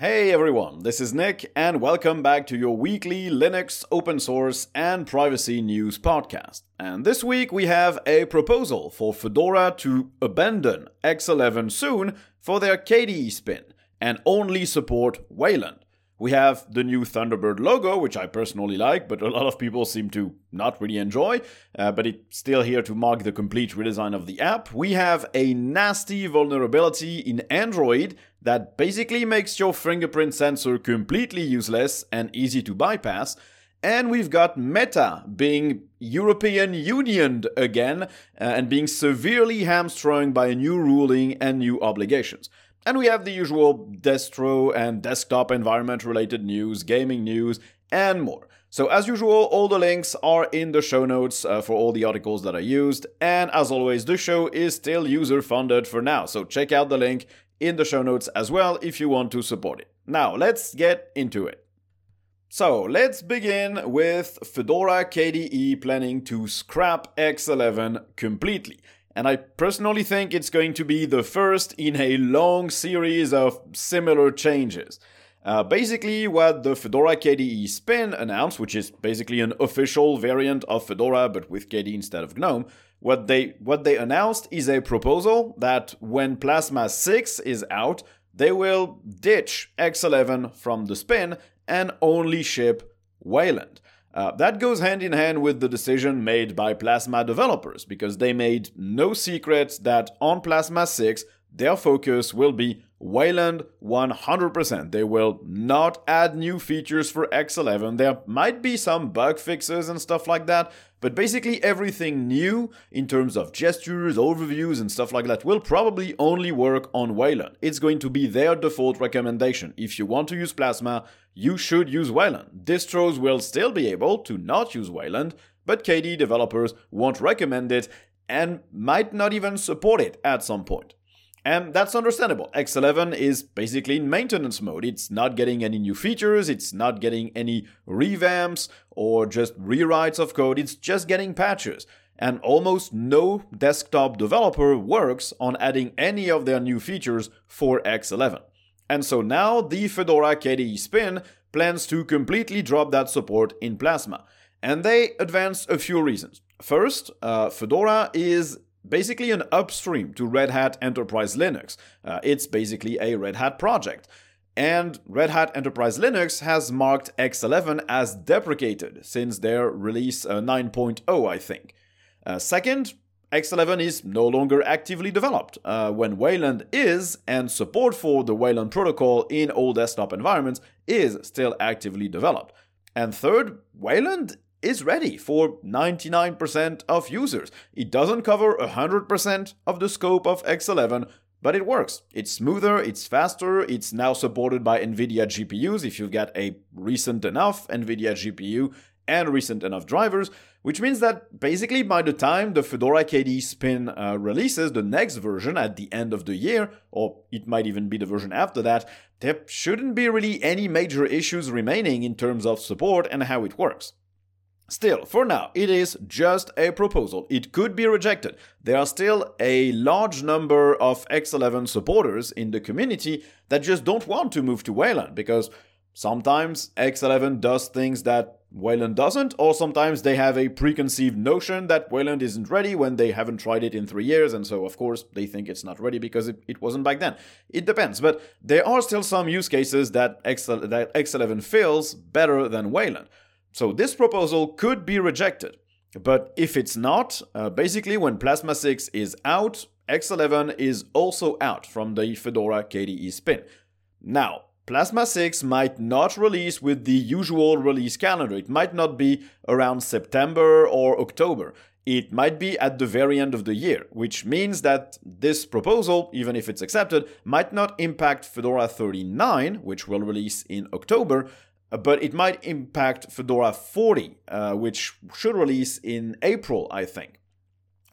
Hey everyone, this is Nick, and welcome back to your weekly Linux open source and privacy news podcast. And this week we have a proposal for Fedora to abandon X11 soon for their KDE spin and only support Wayland. We have the new Thunderbird logo, which I personally like, but a lot of people seem to not really enjoy, uh, but it's still here to mark the complete redesign of the app. We have a nasty vulnerability in Android that basically makes your fingerprint sensor completely useless and easy to bypass. And we've got Meta being European Unioned again uh, and being severely hamstrung by a new ruling and new obligations. And we have the usual distro and desktop environment related news, gaming news, and more. So, as usual, all the links are in the show notes uh, for all the articles that I used. And as always, the show is still user funded for now. So, check out the link in the show notes as well if you want to support it. Now, let's get into it. So, let's begin with Fedora KDE planning to scrap X11 completely and I personally think it's going to be the first in a long series of similar changes. Uh, basically, what the Fedora KDE Spin announced, which is basically an official variant of Fedora but with KDE instead of GNOME, what they what they announced is a proposal that when Plasma 6 is out, they will ditch X11 from the Spin and only ship Wayland. Uh, that goes hand in hand with the decision made by Plasma developers because they made no secret that on Plasma 6 their focus will be Wayland 100%. They will not add new features for X11. There might be some bug fixes and stuff like that, but basically everything new in terms of gestures, overviews, and stuff like that will probably only work on Wayland. It's going to be their default recommendation. If you want to use Plasma, you should use Wayland. Distros will still be able to not use Wayland, but KDE developers won't recommend it and might not even support it at some point. And that's understandable. X11 is basically in maintenance mode. It's not getting any new features, it's not getting any revamps or just rewrites of code, it's just getting patches. And almost no desktop developer works on adding any of their new features for X11. And so now the Fedora KDE Spin plans to completely drop that support in Plasma. And they advance a few reasons. First, uh, Fedora is basically an upstream to Red Hat Enterprise Linux. Uh, it's basically a Red Hat project. And Red Hat Enterprise Linux has marked X11 as deprecated since their release uh, 9.0, I think. Uh, second, X11 is no longer actively developed, uh, when Wayland is, and support for the Wayland protocol in all desktop environments is still actively developed. And third, Wayland is ready for 99% of users. It doesn't cover 100% of the scope of X11, but it works. It's smoother, it's faster, it's now supported by NVIDIA GPUs if you've got a recent enough NVIDIA GPU and recent enough drivers, which means that basically by the time the Fedora KDE Spin uh, releases the next version at the end of the year, or it might even be the version after that, there shouldn't be really any major issues remaining in terms of support and how it works. Still, for now, it is just a proposal. It could be rejected. There are still a large number of X11 supporters in the community that just don't want to move to Wayland because sometimes X11 does things that Wayland doesn't, or sometimes they have a preconceived notion that Wayland isn't ready when they haven't tried it in three years, and so of course they think it's not ready because it, it wasn't back then. It depends, but there are still some use cases that, X, that X11 fills better than Wayland. So this proposal could be rejected. But if it's not, uh, basically when Plasma 6 is out, X11 is also out from the Fedora KDE spin. Now, Plasma 6 might not release with the usual release calendar. It might not be around September or October. It might be at the very end of the year, which means that this proposal, even if it's accepted, might not impact Fedora 39, which will release in October, but it might impact Fedora 40, uh, which should release in April, I think,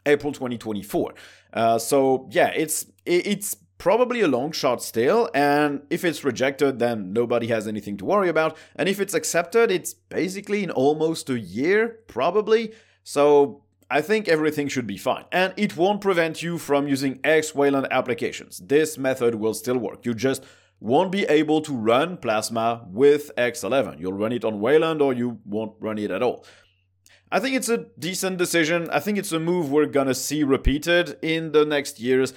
April 2024. Uh, so yeah, it's it's probably a long shot still, and if it's rejected, then nobody has anything to worry about, and if it's accepted, it's basically in almost a year, probably. So I think everything should be fine. And it won't prevent you from using X Wayland applications. This method will still work. You just won't be able to run Plasma with X11. You'll run it on Wayland or you won't run it at all. I think it's a decent decision. I think it's a move we're gonna see repeated in the next years.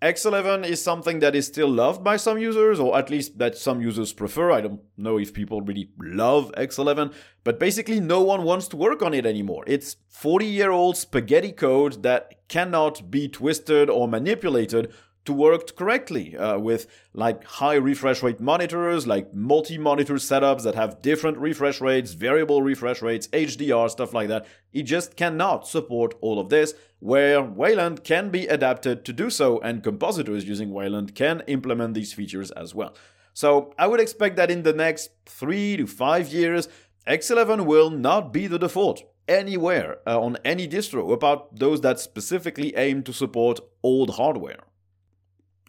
X11 is something that is still loved by some users, or at least that some users prefer. I don't know if people really love X11, but basically no one wants to work on it anymore. It's 40 year old spaghetti code that cannot be twisted or manipulated to work correctly uh, with like high refresh rate monitors, like multi monitor setups that have different refresh rates, variable refresh rates, HDR, stuff like that. It just cannot support all of this, where Wayland can be adapted to do so, and compositors using Wayland can implement these features as well. So I would expect that in the next three to five years, X11 will not be the default anywhere uh, on any distro about those that specifically aim to support old hardware.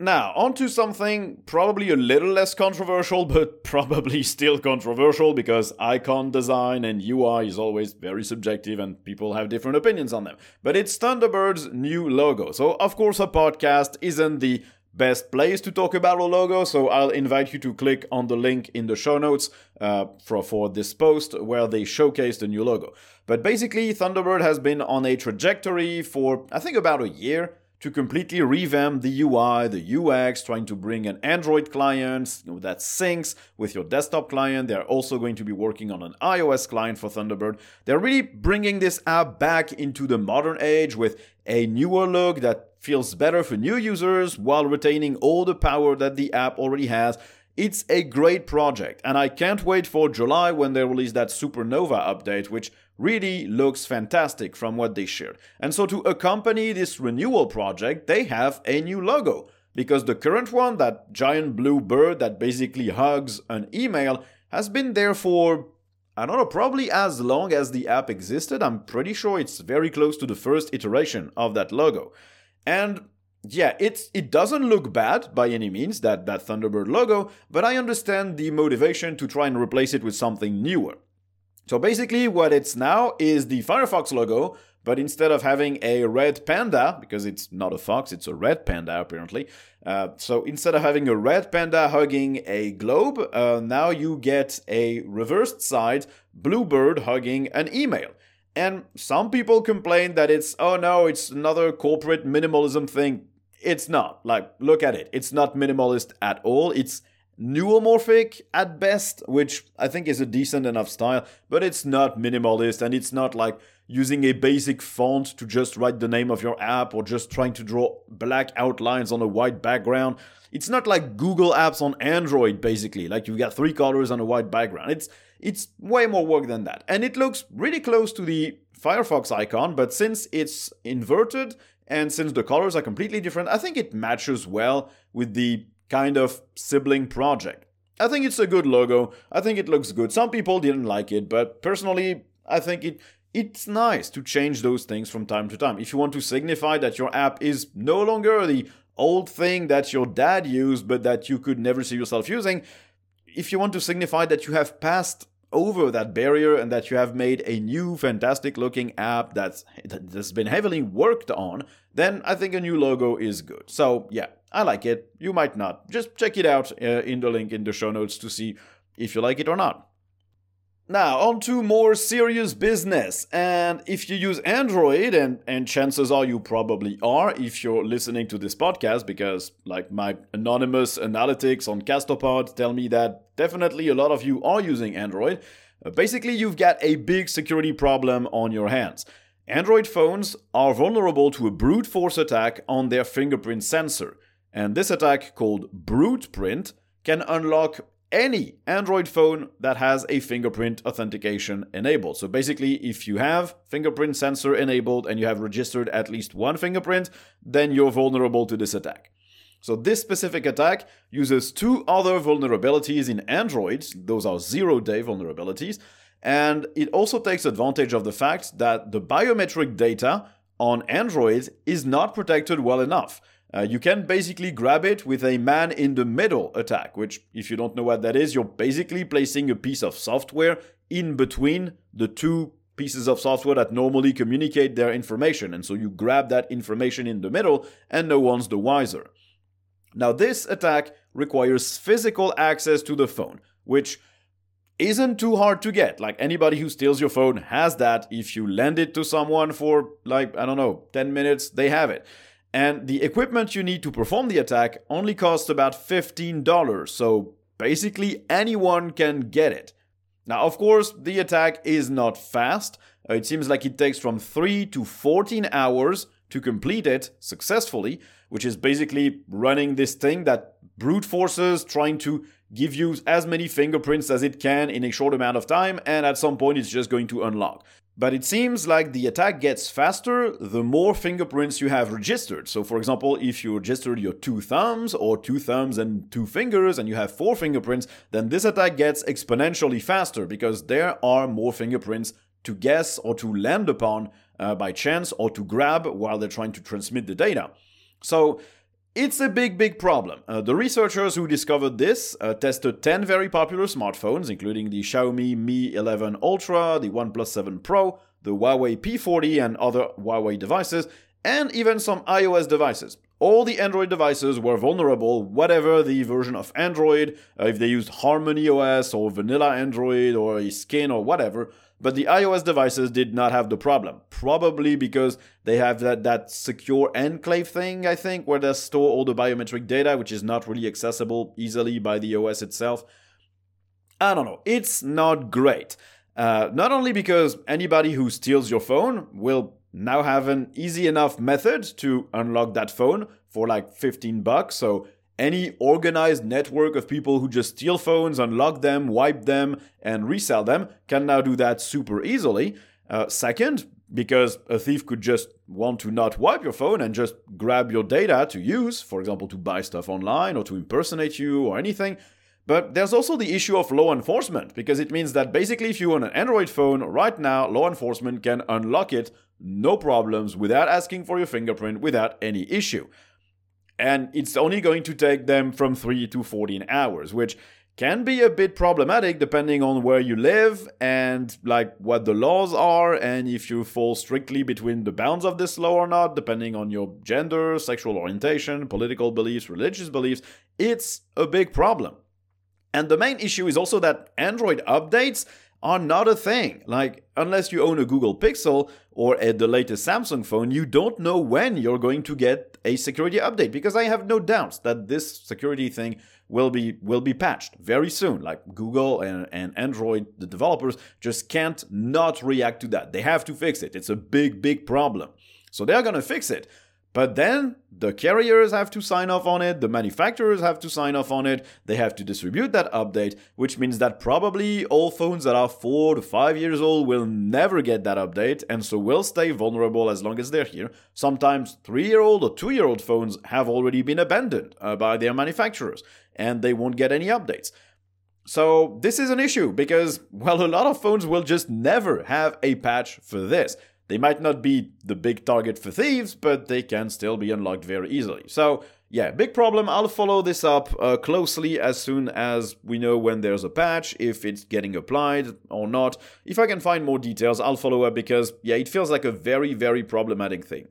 Now, on to something probably a little less controversial, but probably still controversial because icon design and UI is always very subjective and people have different opinions on them. But it's Thunderbird's new logo. So, of course, a podcast isn't the best place to talk about a logo, so I'll invite you to click on the link in the show notes uh, for, for this post where they showcase the new logo. But basically, Thunderbird has been on a trajectory for, I think, about a year to completely revamp the UI, the UX, trying to bring an Android client that syncs with your desktop client. They're also going to be working on an iOS client for Thunderbird. They're really bringing this app back into the modern age with a newer look that feels better for new users while retaining all the power that the app already has. It's a great project, and I can't wait for July when they release that Supernova update, which really looks fantastic from what they shared. And so, to accompany this renewal project, they have a new logo. Because the current one, that giant blue bird that basically hugs an email, has been there for, I don't know, probably as long as the app existed. I'm pretty sure it's very close to the first iteration of that logo. And yeah, it's it doesn't look bad by any means that that Thunderbird logo, but I understand the motivation to try and replace it with something newer. So basically, what it's now is the Firefox logo, but instead of having a red panda, because it's not a fox, it's a red panda apparently. Uh, so instead of having a red panda hugging a globe, uh, now you get a reversed side bluebird hugging an email. And some people complain that it's, oh no, it's another corporate minimalism thing. It's not. Like, look at it. It's not minimalist at all. It's neuromorphic at best, which I think is a decent enough style, but it's not minimalist and it's not like using a basic font to just write the name of your app or just trying to draw black outlines on a white background. It's not like Google Apps on Android basically, like you've got three colors on a white background. It's it's way more work than that. And it looks really close to the Firefox icon, but since it's inverted and since the colors are completely different, I think it matches well with the kind of sibling project. I think it's a good logo. I think it looks good. Some people didn't like it, but personally, I think it it's nice to change those things from time to time. If you want to signify that your app is no longer the old thing that your dad used but that you could never see yourself using, if you want to signify that you have passed over that barrier and that you have made a new fantastic looking app that's that's been heavily worked on, then I think a new logo is good. So, yeah, I like it. You might not. Just check it out uh, in the link in the show notes to see if you like it or not. Now, on to more serious business. And if you use Android, and, and chances are you probably are if you're listening to this podcast, because like my anonymous analytics on Castopod tell me that definitely a lot of you are using Android, uh, basically you've got a big security problem on your hands. Android phones are vulnerable to a brute force attack on their fingerprint sensor. And this attack, called Brute Print, can unlock any Android phone that has a fingerprint authentication enabled. So basically, if you have fingerprint sensor enabled and you have registered at least one fingerprint, then you're vulnerable to this attack. So this specific attack uses two other vulnerabilities in Android. Those are zero-day vulnerabilities. And it also takes advantage of the fact that the biometric data on Android is not protected well enough. Uh, you can basically grab it with a man in the middle attack, which, if you don't know what that is, you're basically placing a piece of software in between the two pieces of software that normally communicate their information. And so you grab that information in the middle, and no one's the wiser. Now, this attack requires physical access to the phone, which isn't too hard to get. Like anybody who steals your phone has that. If you lend it to someone for, like, I don't know, 10 minutes, they have it. And the equipment you need to perform the attack only costs about $15, so basically anyone can get it. Now, of course, the attack is not fast. Uh, it seems like it takes from 3 to 14 hours to complete it successfully, which is basically running this thing that brute forces trying to give you as many fingerprints as it can in a short amount of time, and at some point it's just going to unlock. But it seems like the attack gets faster the more fingerprints you have registered. So, for example, if you registered your two thumbs or two thumbs and two fingers and you have four fingerprints, then this attack gets exponentially faster because there are more fingerprints to guess or to land upon uh, by chance or to grab while they're trying to transmit the data. So, it's a big, big problem. Uh, the researchers who discovered this uh, tested 10 very popular smartphones, including the Xiaomi Mi 11 Ultra, the OnePlus 7 Pro, the Huawei P40, and other Huawei devices, and even some iOS devices. All the Android devices were vulnerable, whatever the version of Android, uh, if they used Harmony OS or Vanilla Android or a skin or whatever, but the iOS devices did not have the problem. Probably because they have that, that secure enclave thing, I think, where they store all the biometric data, which is not really accessible easily by the OS itself. I don't know. It's not great. Uh, not only because anybody who steals your phone will now have an easy enough method to unlock that phone for like 15 bucks. So any organized network of people who just steal phones, unlock them, wipe them, and resell them can now do that super easily. Uh, second, because a thief could just want to not wipe your phone and just grab your data to use, for example, to buy stuff online or to impersonate you or anything. But there's also the issue of law enforcement, because it means that basically, if you own an Android phone right now, law enforcement can unlock it no problems without asking for your fingerprint without any issue and it's only going to take them from 3 to 14 hours, which can be a bit problematic depending on where you live and like what the laws are and if you fall strictly between the bounds of this law or not depending on your gender sexual orientation political beliefs religious beliefs it's a big problem. And the main issue is also that android updates are not a thing. Like, unless you own a Google Pixel or a, the latest Samsung phone, you don't know when you're going to get a security update because I have no doubts that this security thing will be will be patched very soon. Like Google and, and Android, the developers just can't not react to that. They have to fix it. It's a big, big problem. So they're gonna fix it. But then the carriers have to sign off on it, the manufacturers have to sign off on it, they have to distribute that update, which means that probably all phones that are 4 to 5 years old will never get that update and so will stay vulnerable as long as they're here. Sometimes 3 year old or 2 year old phones have already been abandoned uh, by their manufacturers and they won't get any updates. So, this is an issue because, well, a lot of phones will just never have a patch for this. They might not be the big target for thieves, but they can still be unlocked very easily. So, yeah, big problem. I'll follow this up uh, closely as soon as we know when there's a patch, if it's getting applied or not. If I can find more details, I'll follow up because, yeah, it feels like a very, very problematic thing.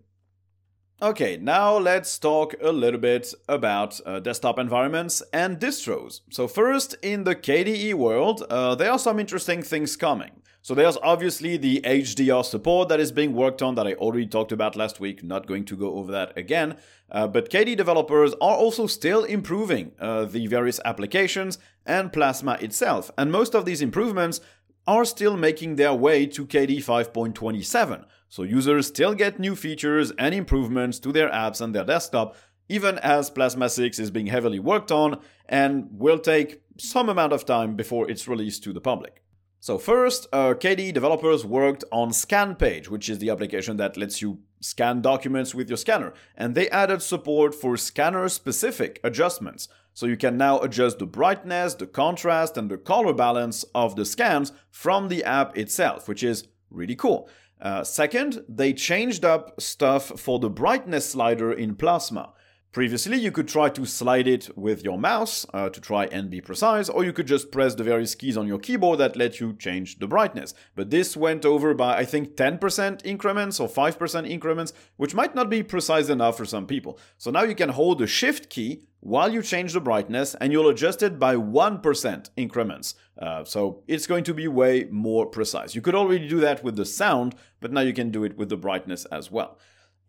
Okay, now let's talk a little bit about uh, desktop environments and distros. So, first, in the KDE world, uh, there are some interesting things coming. So there's obviously the HDR support that is being worked on that I already talked about last week. Not going to go over that again. Uh, but KDE developers are also still improving uh, the various applications and Plasma itself. And most of these improvements are still making their way to KDE 5.27. So users still get new features and improvements to their apps and their desktop, even as Plasma 6 is being heavily worked on and will take some amount of time before it's released to the public. So first, uh, KDE developers worked on Skanpage, which is the application that lets you scan documents with your scanner, and they added support for scanner-specific adjustments. So you can now adjust the brightness, the contrast, and the color balance of the scans from the app itself, which is really cool. Uh, second, they changed up stuff for the brightness slider in Plasma. Previously, you could try to slide it with your mouse uh, to try and be precise, or you could just press the various keys on your keyboard that let you change the brightness. But this went over by, I think, 10% increments or 5% increments, which might not be precise enough for some people. So now you can hold the Shift key while you change the brightness, and you'll adjust it by 1% increments. Uh, so it's going to be way more precise. You could already do that with the sound, but now you can do it with the brightness as well.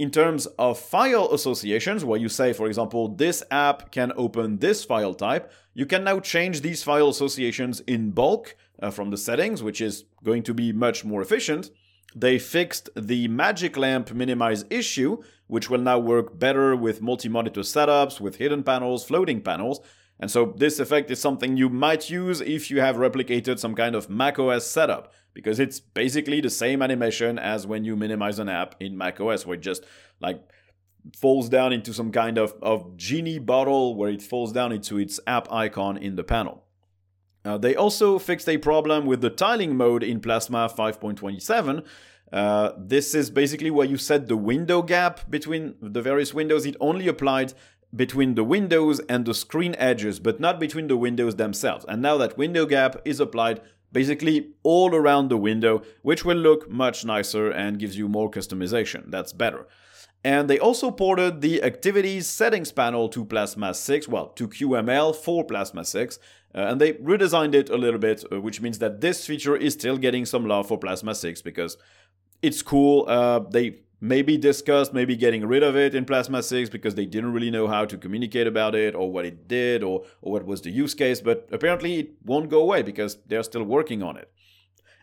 In terms of file associations, where you say, for example, this app can open this file type, you can now change these file associations in bulk uh, from the settings, which is going to be much more efficient. They fixed the magic lamp minimize issue, which will now work better with multi monitor setups, with hidden panels, floating panels. And so this effect is something you might use if you have replicated some kind of macOS setup because it's basically the same animation as when you minimize an app in macOS, where it just like falls down into some kind of, of genie bottle where it falls down into its app icon in the panel. Uh, they also fixed a problem with the tiling mode in Plasma 5.27. Uh, this is basically where you set the window gap between the various windows. It only applied between the windows and the screen edges, but not between the windows themselves. And now that window gap is applied basically all around the window, which will look much nicer and gives you more customization. That's better. And they also ported the activities settings panel to Plasma 6, well, to QML for Plasma 6, uh, and they redesigned it a little bit, uh, which means that this feature is still getting some love for Plasma 6 because it's cool. Uh, they maybe discussed maybe getting rid of it in Plasma 6 because they didn't really know how to communicate about it or what it did or, or what was the use case, but apparently it won't go away because they're still working on it.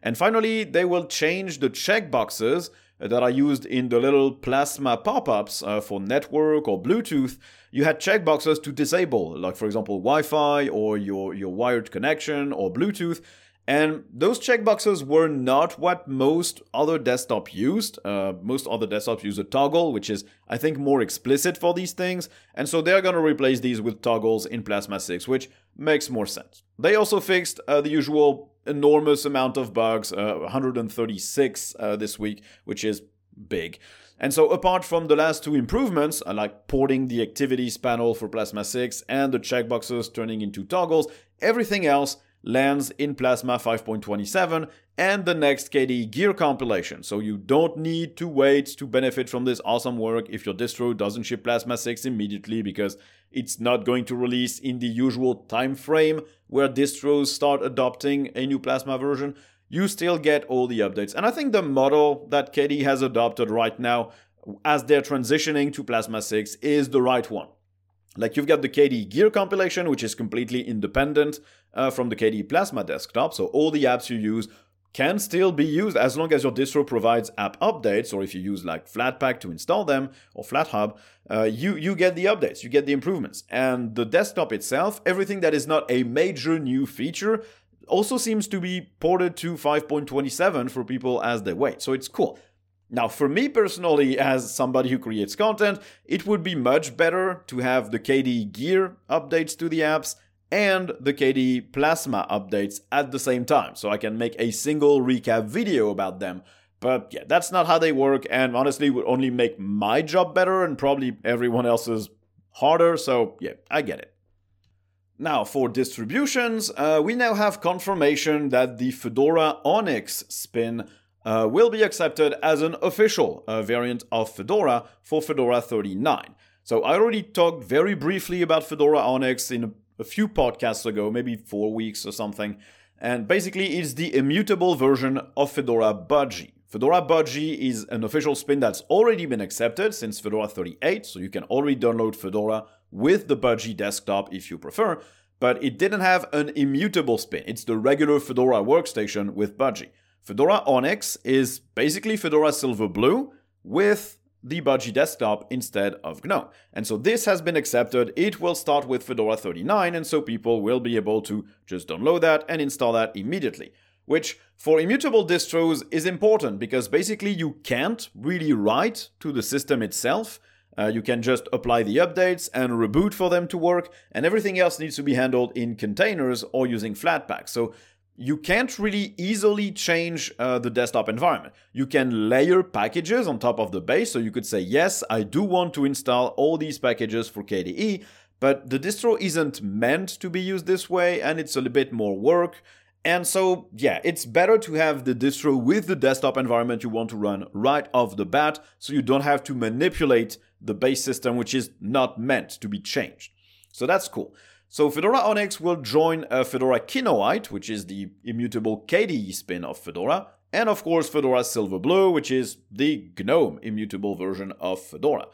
And finally, they will change the checkboxes that are used in the little Plasma pop ups uh, for network or Bluetooth. You had checkboxes to disable, like for example, Wi Fi or your, your wired connection or Bluetooth. And those checkboxes were not what most other desktop used. Uh, most other desktops use a toggle, which is, I think, more explicit for these things. And so they're going to replace these with toggles in Plasma 6, which makes more sense. They also fixed uh, the usual enormous amount of bugs, uh, 136 uh, this week, which is big. And so, apart from the last two improvements, uh, like porting the activities panel for Plasma 6 and the checkboxes turning into toggles, everything else lands in Plasma 5.27 and the next KDE Gear compilation, so you don't need to wait to benefit from this awesome work if your distro doesn't ship Plasma 6 immediately because it's not going to release in the usual time frame where distros start adopting a new Plasma version. You still get all the updates. And I think the model that KDE has adopted right now as they're transitioning to Plasma 6 is the right one. Like you've got the KDE Gear compilation, which is completely independent uh, from the KDE Plasma desktop. So all the apps you use can still be used as long as your distro provides app updates, or if you use like Flatpak to install them or FlatHub, uh, you you get the updates, you get the improvements, and the desktop itself, everything that is not a major new feature, also seems to be ported to 5.27 for people as they wait. So it's cool. Now, for me personally, as somebody who creates content, it would be much better to have the KDE Gear updates to the apps and the KDE Plasma updates at the same time, so I can make a single recap video about them. But yeah, that's not how they work, and honestly, would only make my job better and probably everyone else's harder, so yeah, I get it. Now, for distributions, uh, we now have confirmation that the Fedora Onyx spin uh, will be accepted as an official uh, variant of Fedora for Fedora 39. So I already talked very briefly about Fedora Onyx in a, a few podcasts ago, maybe four weeks or something. And basically, it's the immutable version of Fedora Budgie. Fedora Budgie is an official spin that's already been accepted since Fedora 38, so you can already download Fedora with the Budgie desktop if you prefer, but it didn't have an immutable spin. It's the regular Fedora workstation with Budgie. Fedora Onyx is basically Fedora Silverblue with the Budgie desktop instead of GNOME. And so this has been accepted. It will start with Fedora 39, and so people will be able to just download that and install that immediately. Which, for immutable distros, is important because basically you can't really write to the system itself. Uh, you can just apply the updates and reboot for them to work, and everything else needs to be handled in containers or using Flatpak. So you can't really easily change uh, the desktop environment. You can layer packages on top of the base, so you could say, yes, I do want to install all these packages for KDE, but the distro isn't meant to be used this way, and it's a little bit more work. And so, yeah, it's better to have the distro with the desktop environment you want to run right off the bat, so you don't have to manipulate the base system, which is not meant to be changed. So that's cool. So Fedora Onyx will join uh, Fedora Kinoite, which is the immutable KDE spin of Fedora, and of course Fedora Silverblue, which is the GNOME immutable version of Fedora.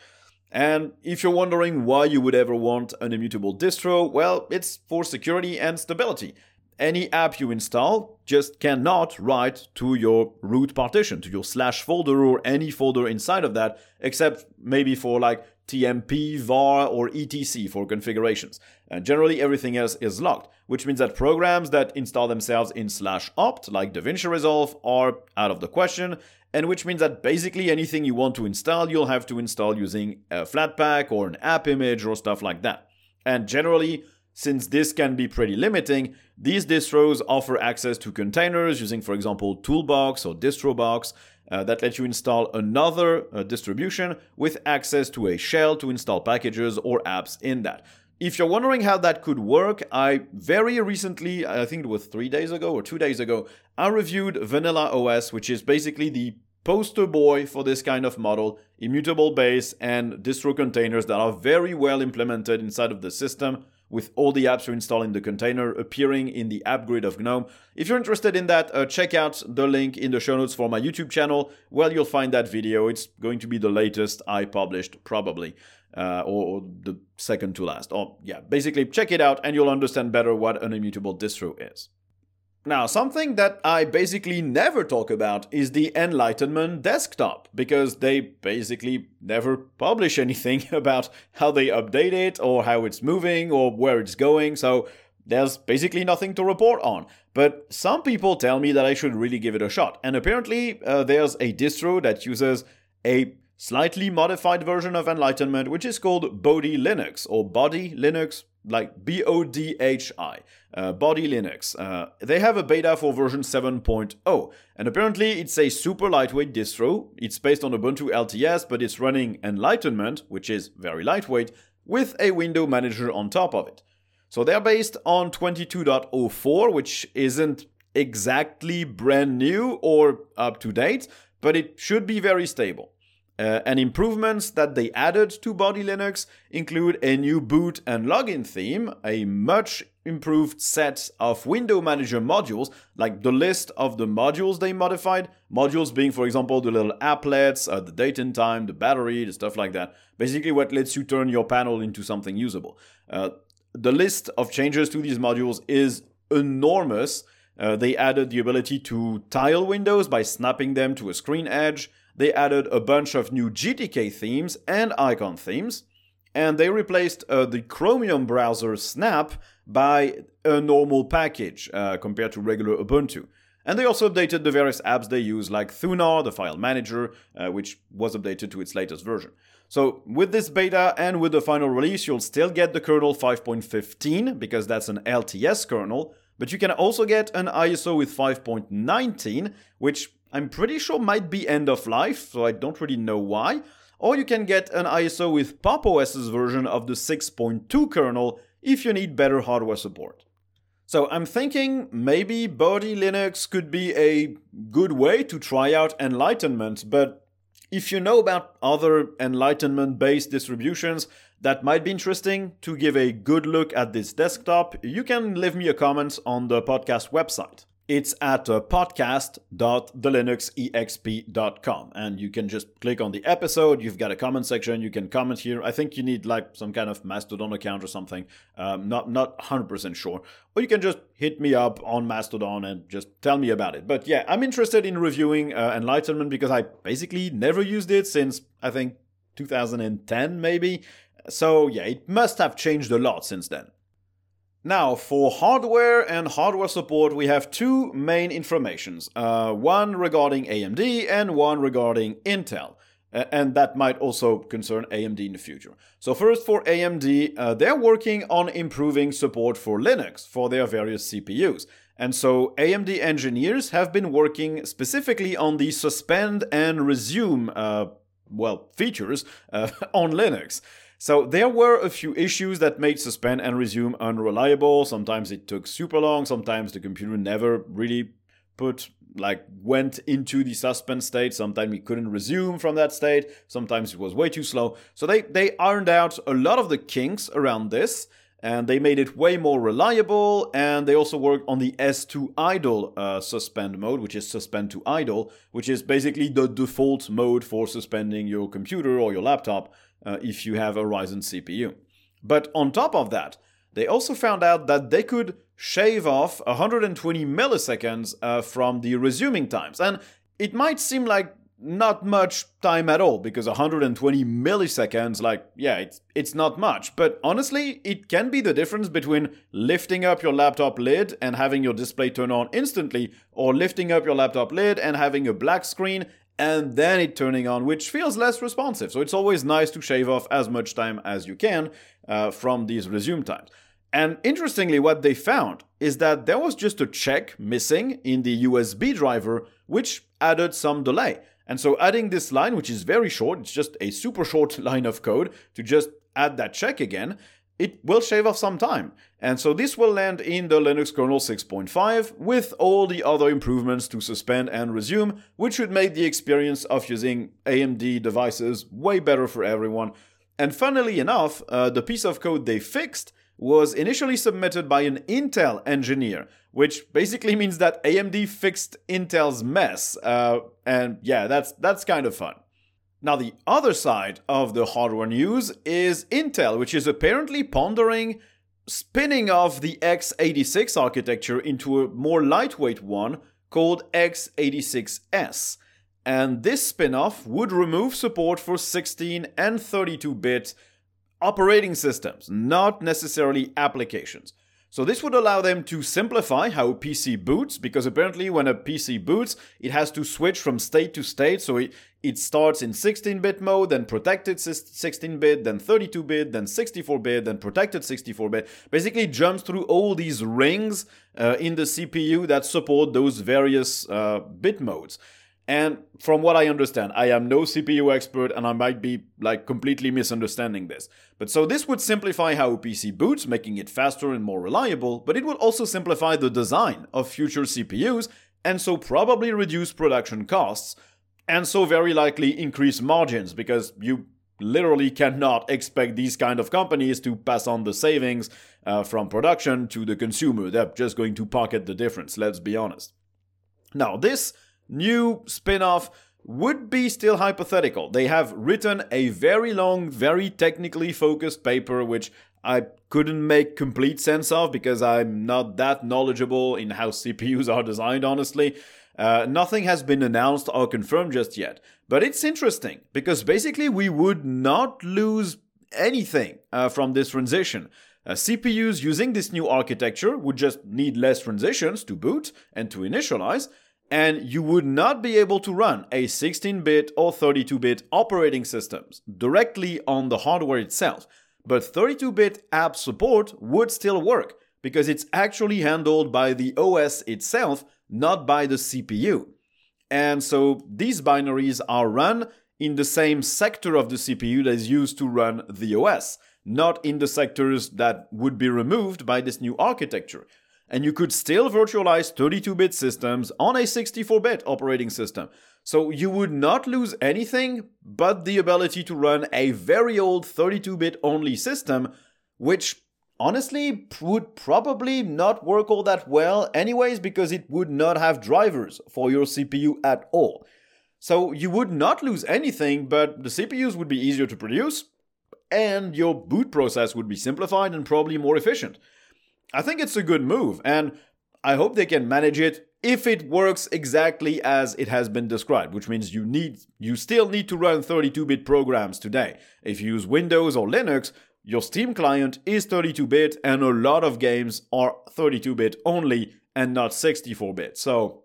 And if you're wondering why you would ever want an immutable distro, well, it's for security and stability. Any app you install just cannot write to your root partition, to your slash folder or any folder inside of that, except maybe for like TMP, var, or etc for configurations. And generally everything else is locked, which means that programs that install themselves in slash opt, like DaVinci Resolve, are out of the question, and which means that basically anything you want to install, you'll have to install using a Flatpak or an app image or stuff like that. And generally, since this can be pretty limiting, these distros offer access to containers using, for example, Toolbox or DistroBox uh, that lets you install another uh, distribution with access to a shell to install packages or apps in that. If you're wondering how that could work, I very recently, I think it was three days ago or two days ago, I reviewed Vanilla OS, which is basically the poster boy for this kind of model, immutable base and distro containers that are very well implemented inside of the system with all the apps you install in the container appearing in the app grid of GNOME. If you're interested in that, uh, check out the link in the show notes for my YouTube channel. Well, you'll find that video. It's going to be the latest I published, probably. Uh, or, or, the second to last. Or, yeah, basically, check it out and you'll understand better what an immutable distro is. Now, something that I basically never talk about is the Enlightenment desktop, because they basically never publish anything about how they update it, or how it's moving, or where it's going, so there's basically nothing to report on. But some people tell me that I should really give it a shot, and apparently uh, there's a distro that uses a slightly modified version of Enlightenment, which is called Bodhi Linux, or Body Linux, like B O D H I, uh, Bodhi Linux. Uh, they have a beta for version 7.0, and apparently it's a super lightweight distro. It's based on Ubuntu LTS, but it's running Enlightenment, which is very lightweight, with a window manager on top of it. So they're based on 22.04, which isn't exactly brand new or up to date, but it should be very stable. Uh, and improvements that they added to Bodhi Linux include a new boot and login theme, a much improved set of window manager modules, like the list of the modules they modified. Modules being, for example, the little applets, uh, the date and time, the battery, the stuff like that. Basically, what lets you turn your panel into something usable. Uh, the list of changes to these modules is enormous. Uh, they added the ability to tile windows by snapping them to a screen edge they added a bunch of new GTK themes and icon themes, and they replaced uh, the Chromium browser Snap by a normal package uh, compared to regular Ubuntu. And they also updated the various apps they use, like Thunar, the file manager, uh, which was updated to its latest version. So, with this beta and with the final release, you'll still get the kernel 5.15, because that's an LTS kernel, but you can also get an ISO with 5.19, which I'm pretty sure might be end of life, so I don't really know why. Or you can get an ISO with Pop! OS's version of the 6.2 kernel if you need better hardware support. So I'm thinking maybe Bodhi Linux could be a good way to try out Enlightenment, but if you know about other Enlightenment based distributions that might be interesting to give a good look at this desktop, you can leave me a comment on the podcast website. It's at uh, podcast.thelinuxexp.com. And you can just click on the episode. You've got a comment section. You can comment here. I think you need like some kind of Mastodon account or something. Um, not, not 100% sure. Or you can just hit me up on Mastodon and just tell me about it. But yeah, I'm interested in reviewing uh, Enlightenment because I basically never used it since I think 2010 maybe. So yeah, it must have changed a lot since then. Now, for hardware and hardware support, we have two main informations. Uh, one regarding AMD and one regarding Intel. and that might also concern AMD in the future. So, first for AMD, uh, they're working on improving support for Linux for their various CPUs. And so, AMD engineers have been working specifically on the suspend and resume, uh, well, features uh, on Linux. So there were a few issues that made suspend and resume unreliable. Sometimes it took super long. Sometimes the computer never really put like went into the suspend state. Sometimes we couldn't resume from that state. Sometimes it was way too slow. So they they ironed out a lot of the kinks around this, and they made it way more reliable. And they also worked on the S2 idle uh, suspend mode, which is suspend to idle, which is basically the default mode for suspending your computer or your laptop uh, if you have a Ryzen CPU. But on top of that, they also found out that they could shave off 120 milliseconds uh, from the resuming times. And it might seem like not much time at all because 120 milliseconds like yeah it's it's not much but honestly it can be the difference between lifting up your laptop lid and having your display turn on instantly or lifting up your laptop lid and having a black screen and then it turning on which feels less responsive so it's always nice to shave off as much time as you can uh, from these resume times and interestingly, what they found is that there was just a check missing in the USB driver, which added some delay. And so, adding this line, which is very short, it's just a super short line of code to just add that check again, it will shave off some time. And so, this will land in the Linux kernel 6.5 with all the other improvements to suspend and resume, which should make the experience of using AMD devices way better for everyone. And funnily enough, uh, the piece of code they fixed was initially submitted by an Intel engineer, which basically means that AMD fixed Intel's mess. Uh, and yeah, that's that's kind of fun. Now, the other side of the hardware news is Intel, which is apparently pondering spinning off the x86 architecture into a more lightweight one called x86S. And this spin off would remove support for 16 and 32 bit operating systems, not necessarily applications. So this would allow them to simplify how a PC boots, because apparently when a PC boots, it has to switch from state to state. So it, it starts in 16-bit mode, then protected 16-bit, then 32-bit, then 64-bit, then protected 64-bit. Basically jumps through all these rings uh, in the CPU that support those various uh, bit modes. And from what I understand, I am no CPU expert and I might be like completely misunderstanding this. But so this would simplify how a PC boots, making it faster and more reliable, but it would also simplify the design of future CPUs and so probably reduce production costs and so very likely increase margins because you literally cannot expect these kind of companies to pass on the savings uh, from production to the consumer. They're just going to pocket the difference, let's be honest. Now, this new spin off would be still hypothetical. They have written a very long, very technically focused paper, which I couldn't make complete sense of because I'm not that knowledgeable in how CPUs are designed, honestly. Uh, nothing has been announced or confirmed just yet. But it's interesting because basically we would not lose anything uh, from this transition. Uh, CPUs using this new architecture would just need less transitions to boot and to initialize, and you would not be able to run a 16-bit or 32-bit operating systems directly on the hardware itself. But 32-bit app support would still work because it's actually handled by the OS itself, not by the CPU. And so these binaries are run in the same sector of the CPU that is used to run the OS, not in the sectors that would be removed by this new architecture and you could still virtualize 32 bit systems on a 64 bit operating system. So you would not lose anything but the ability to run a very old 32 bit only system, which honestly would probably not work all that well, anyways, because it would not have drivers for your CPU at all. So you would not lose anything, but the CPUs would be easier to produce, and your boot process would be simplified and probably more efficient. I think it's a good move, and I hope they can manage it if it works exactly as it has been described, which means you need you still need to run 32-bit programs today. If you use Windows or Linux, your Steam client is 32-bit and a lot of games are 32-bit only and not 64-bit. So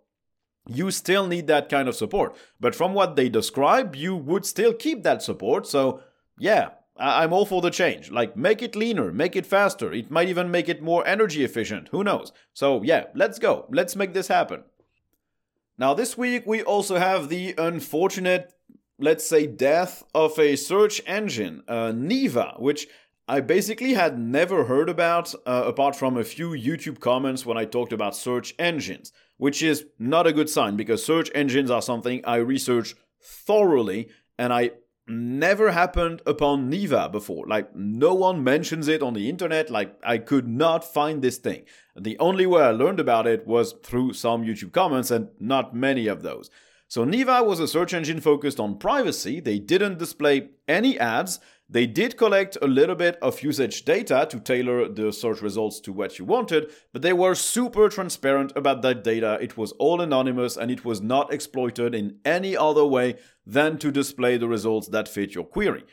you still need that kind of support. But from what they describe, you would still keep that support. So, yeah, I'm all for the change. Like, make it leaner, make it faster. It might even make it more energy efficient. Who knows? So, yeah, let's go. Let's make this happen. Now, this week we also have the unfortunate, let's say, death of a search engine, uh, Neeva, which I basically had never heard about uh, apart from a few YouTube comments when I talked about search engines which is not a good sign because search engines are something I research thoroughly and I never happened upon Neeva before. Like, no one mentions it on the internet. Like, I could not find this thing. The only way I learned about it was through some YouTube comments, and not many of those. So, Neeva was a search engine focused on privacy. They didn't display any ads, they did collect a little bit of usage data to tailor the search results to what you wanted, but they were super transparent about that data. It was all anonymous and it was not exploited in any other way than to display the results that fit your query.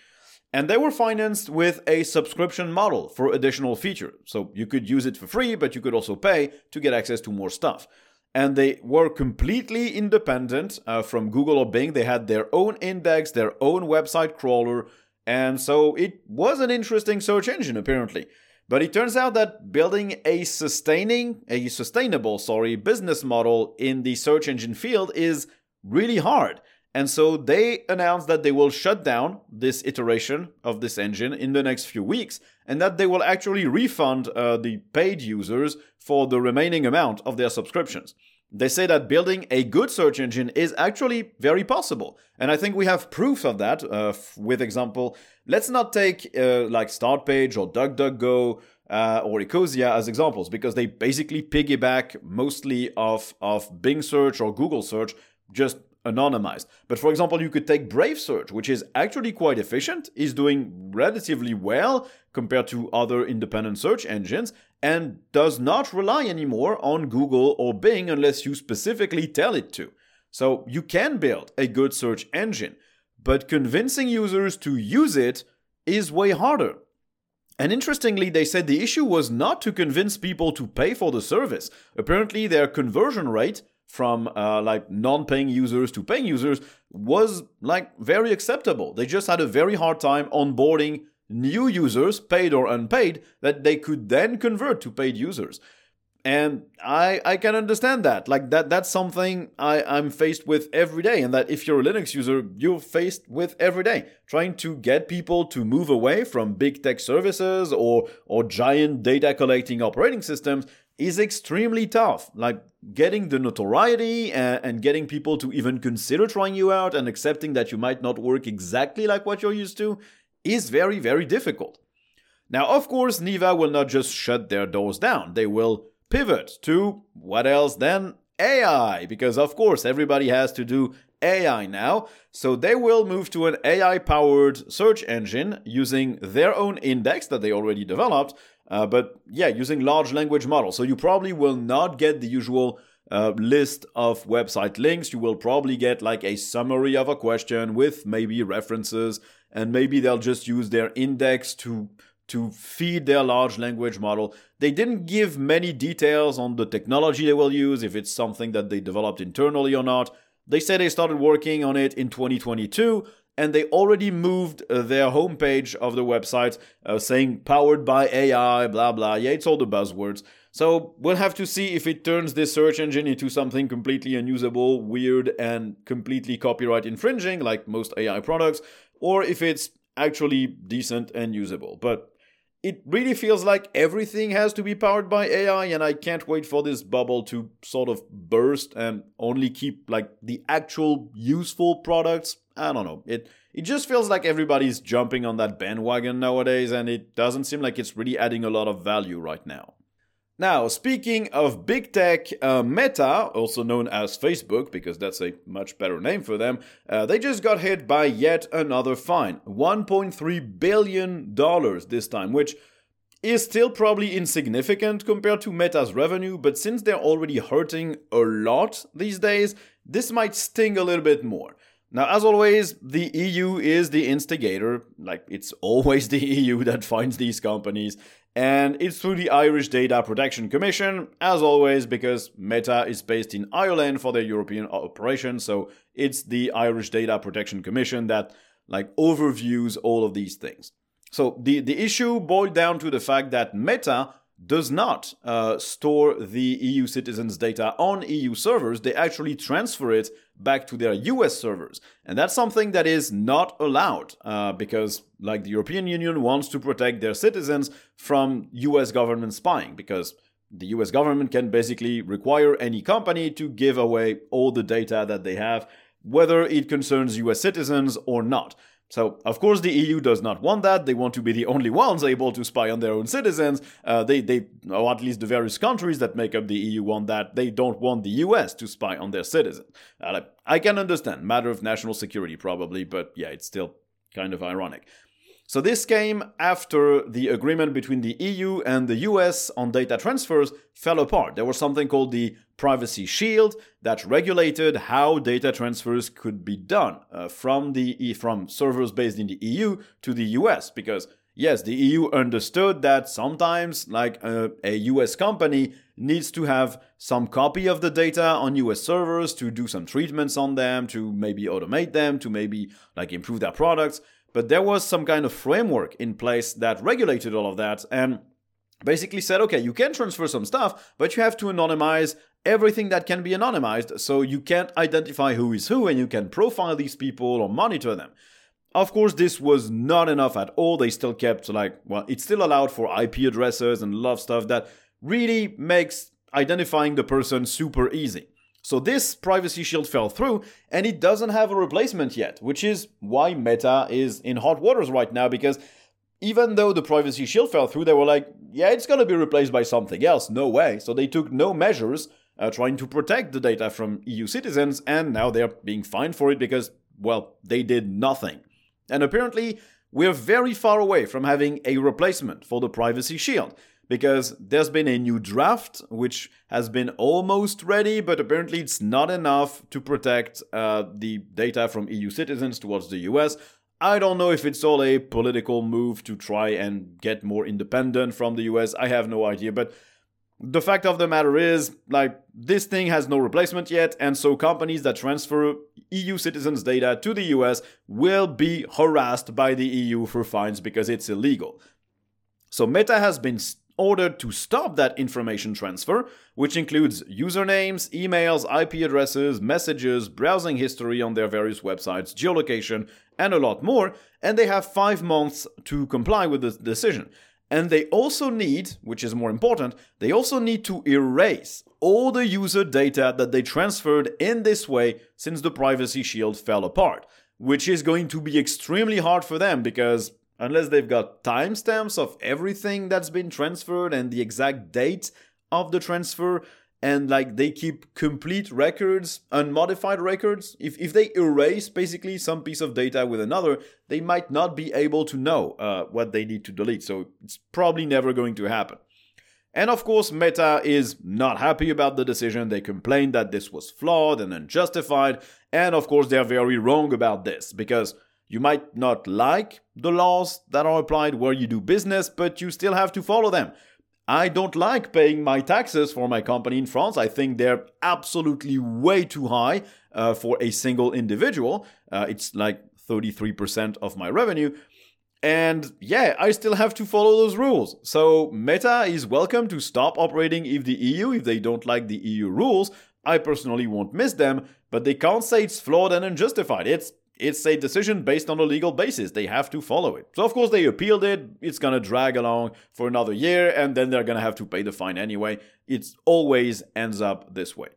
And they were financed with a subscription model for additional features. So you could use it for free, but you could also pay to get access to more stuff and they were completely independent uh, from Google or Bing. They had their own index, their own website crawler, and so it was an interesting search engine apparently. But it turns out that building a sustaining, a sustainable, sorry, business model in the search engine field is really hard. And so they announced that they will shut down this iteration of this engine in the next few weeks and that they will actually refund uh, the paid users for the remaining amount of their subscriptions. They say that building a good search engine is actually very possible. And I think we have proof of that uh, with example. Let's not take uh, like Startpage or DuckDuckGo uh, or Ecosia as examples because they basically piggyback mostly off of Bing search or Google search just anonymized. But for example, you could take Brave Search, which is actually quite efficient, is doing relatively well compared to other independent search engines, and does not rely anymore on Google or Bing unless you specifically tell it to. So you can build a good search engine, but convincing users to use it is way harder. And interestingly, they said the issue was not to convince people to pay for the service. Apparently, their conversion rate from uh, like non-paying users to paying users was like very acceptable. They just had a very hard time onboarding new users, paid or unpaid, that they could then convert to paid users. And I I can understand that. Like that that's something I, I'm faced with every day. And that if you're a Linux user, you're faced with every day. Trying to get people to move away from big tech services or or giant data collecting operating systems is extremely tough. Like getting the notoriety and, and, getting people to even consider trying you out and accepting that you might not work exactly like what you're used to is very, very difficult. Now, of course, Neeva will not just shut their doors down, they will pivot to what else than AI, because of course everybody has to do AI now. So they will move to an AI powered search engine using their own index that they already developed uh, but yeah, using large language models. So you probably will not get the usual uh, list of website links. You will probably get like a summary of a question with maybe references, and maybe they'll just use their index to to feed their large language model. They didn't give many details on the technology they will use, if it's something that they developed internally or not. They said they started working on it in 2022, and they already moved uh, their homepage of the website uh, saying powered by AI, blah blah. Yeah, it's all the buzzwords. So we'll have to see if it turns this search engine into something completely unusable, weird, and completely copyright infringing, like most AI products, or if it's actually decent and usable. But it really feels like everything has to be powered by AI, and I can't wait for this bubble to sort of burst and only keep like the actual useful products. I don't know. It it just feels like everybody's jumping on that bandwagon nowadays, and it doesn't seem like it's really adding a lot of value right now. Now, speaking of big tech, uh, Meta, also known as Facebook, because that's a much better name for them, uh, they just got hit by yet another fine. $1.3 billion this time, which is still probably insignificant compared to Meta's revenue, but since they're already hurting a lot these days, this might sting a little bit more. Now, as always, the EU is the instigator. Like, it's always the EU that finds these companies and it's through the Irish Data Protection Commission, as always, because Meta is based in Ireland for their European operation, so it's the Irish Data Protection Commission that like overviews all of these things. So the, the issue boiled down to the fact that Meta does not uh, store the EU citizens' data on EU servers. They actually transfer it back to their US servers. And that's something that is not allowed uh, because, like, the European Union wants to protect their citizens from US government spying because the US government can basically require any company to give away all the data that they have, whether it concerns US citizens or not. So, of course, the EU does not want that. They want to be the only ones able to spy on their own citizens. Uh, they, they, or at least the various countries that make up the EU want that. They don't want the US to spy on their citizens. Uh, I can understand, matter of national security probably, but yeah, it's still kind of ironic. So this came after the agreement between the EU and the US on data transfers fell apart. There was something called the Privacy Shield that regulated how data transfers could be done uh, from the from servers based in the EU to the US because yes, the EU understood that sometimes like a, a US company needs to have some copy of the data on US servers to do some treatments on them, to maybe automate them, to maybe like improve their products. But there was some kind of framework in place that regulated all of that and basically said, okay, you can transfer some stuff, but you have to anonymize everything that can be anonymized so you can't identify who is who and you can profile these people or monitor them. Of course, this was not enough at all. They still kept, like, well, it's still allowed for IP addresses and a lot of stuff that really makes identifying the person super easy. So this privacy shield fell through and it doesn't have a replacement yet, which is why Meta is in hot waters right now because even though the privacy shield fell through, they were like, yeah, it's going to be replaced by something else. No way. So they took no measures uh, trying to protect the data from EU citizens, and now they're being fined for it because, well, they did nothing. And apparently, we're very far away from having a replacement for the privacy shield because there's been a new draft which has been almost ready, but apparently it's not enough to protect uh, the data from EU citizens towards the US. I don't know if it's all a political move to try and get more independent from the US. I have no idea, but the fact of the matter is, like, this thing has no replacement yet, and so companies that transfer EU citizens' data to the US will be harassed by the EU for fines because it's illegal. So Meta has been ordered to stop that information transfer, which includes usernames, emails, IP addresses, messages, browsing history on their various websites, geolocation, and a lot more, and they have five months to comply with this decision. And they also need, which is more important, they also need to erase all the user data that they transferred in this way since the privacy shield fell apart, which is going to be extremely hard for them because unless they've got timestamps of everything that's been transferred and the exact date of the transfer and like they keep complete records unmodified records. If, if they erase basically some piece of data with another they might not be able to know uh, what they need to delete. So it's probably never going to happen. And of course meta is not happy about the decision. They complained that this was flawed and unjustified. And of course they're very wrong about this because you might not like the laws that are applied where you do business, but you still have to follow them. I don't like paying my taxes for my company in France. I think they're absolutely way too high uh, for a single individual. Uh, it's like 33% of my revenue. And yeah, I still have to follow those rules. So Meta is welcome to stop operating if the EU, if they don't like the EU rules. I personally won't miss them, but they can't say it's flawed and unjustified. It's it's a decision based on a legal basis. They have to follow it. So, of course, they appealed it. It's going to drag along for another year, and then they're going to have to pay the fine anyway. It always ends up this way.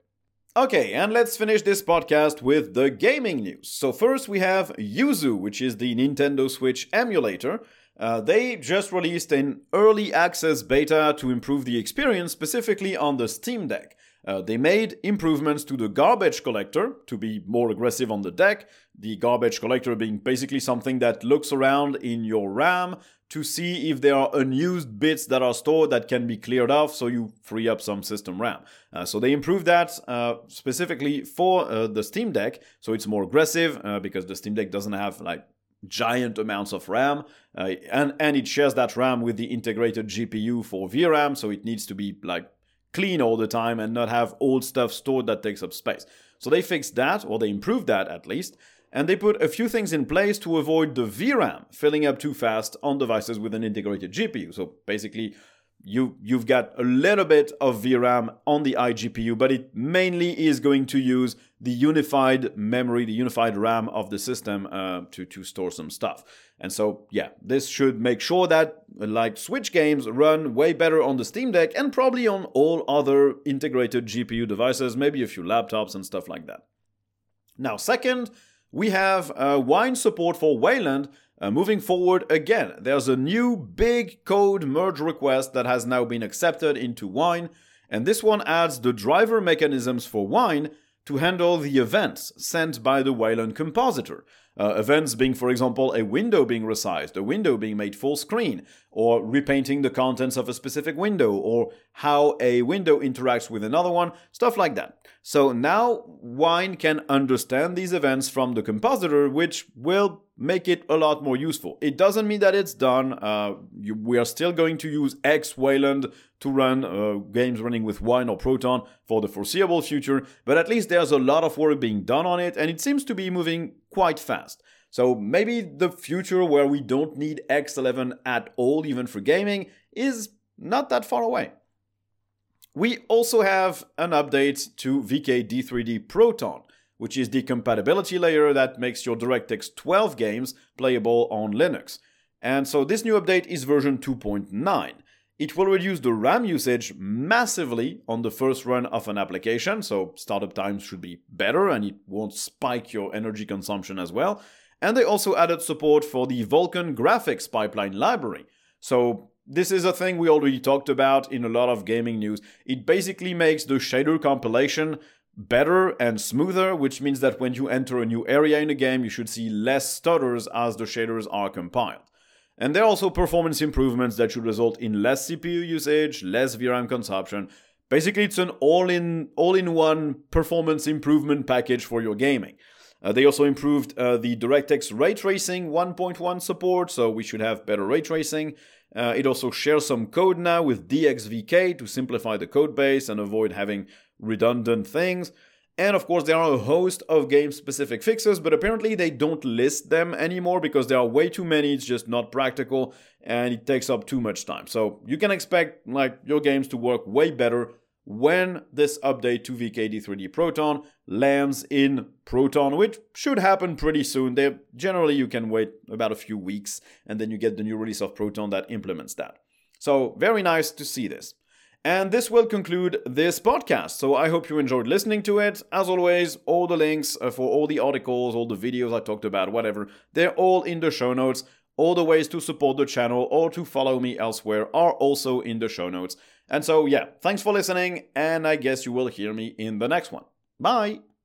Okay, and let's finish this podcast with the gaming news. So, first we have Yuzu, which is the Nintendo Switch emulator. Uh, they just released an early access beta to improve the experience, specifically on the Steam Deck. Uh, they made improvements to the garbage collector to be more aggressive on the deck. The garbage collector being basically something that looks around in your RAM to see if there are unused bits that are stored that can be cleared off so you free up some system RAM. Uh, so they improved that uh, specifically for uh, the Steam Deck, so it's more aggressive uh, because the Steam Deck doesn't have like giant amounts of RAM, uh, and and it shares that RAM with the integrated GPU for VRAM, so it needs to be like clean all the time and not have old stuff stored that takes up space. So they fixed that, or they improved that at least, and they put a few things in place to avoid the VRAM filling up too fast on devices with an integrated GPU. So basically, you you've got a little bit of VRAM on the iGPU, but it mainly is going to use the unified memory, the unified RAM of the system uh, to to store some stuff. And so yeah, this should make sure that like Switch games run way better on the Steam Deck and probably on all other integrated GPU devices, maybe a few laptops and stuff like that. Now, second, we have uh, Wine support for Wayland uh, moving forward again. There's a new big code merge request that has now been accepted into Wine, and this one adds the driver mechanisms for Wine to handle the events sent by the Wayland compositor. Uh, events being, for example, a window being resized, a window being made full screen, or repainting the contents of a specific window, or how a window interacts with another one, stuff like that. So now Wine can understand these events from the compositor, which will make it a lot more useful. It doesn't mean that it's done. Uh, you, we are still going to use X Wayland to run uh, games running with Wine or Proton for the foreseeable future, but at least there's a lot of work being done on it, and it seems to be moving quite fast. So maybe the future where we don't need X11 at all, even for gaming, is not that far away. We also have an update to VK D3D Proton which is the compatibility layer that makes your DirectX 12 games playable on Linux. And so this new update is version 2.9. It will reduce the RAM usage massively on the first run of an application, so startup times should be better and it won't spike your energy consumption as well. And they also added support for the Vulkan graphics pipeline library. So this is a thing we already talked about in a lot of gaming news. It basically makes the shader compilation better and smoother, which means that when you enter a new area in a game, you should see less stutters as the shaders are compiled. And there are also performance improvements that should result in less CPU usage, less VRAM consumption. Basically, it's an all-in, all-in-one performance improvement package for your gaming. Uh, they also improved uh, the DirectX ray tracing 1.1 support, so we should have better ray tracing. Uh, it also shares some code now with DXVK to simplify the code base and avoid having redundant things. And of course, there are a host of game specific fixes, but apparently they don't list them anymore because there are way too many. It's just not practical and it takes up too much time. So you can expect like your games to work way better when this update to VKD3D Proton lands in Proton, which should happen pretty soon. They generally you can wait about a few weeks and then you get the new release of Proton that implements that. So very nice to see this. And this will conclude this podcast. So I hope you enjoyed listening to it. As always, all the links uh, for all the articles, all the videos I talked about, whatever, they're all in the show notes. All the ways to support the channel or to follow me elsewhere are also in the show notes. And so, yeah, thanks for listening, and I guess you will hear me in the next one. Bye!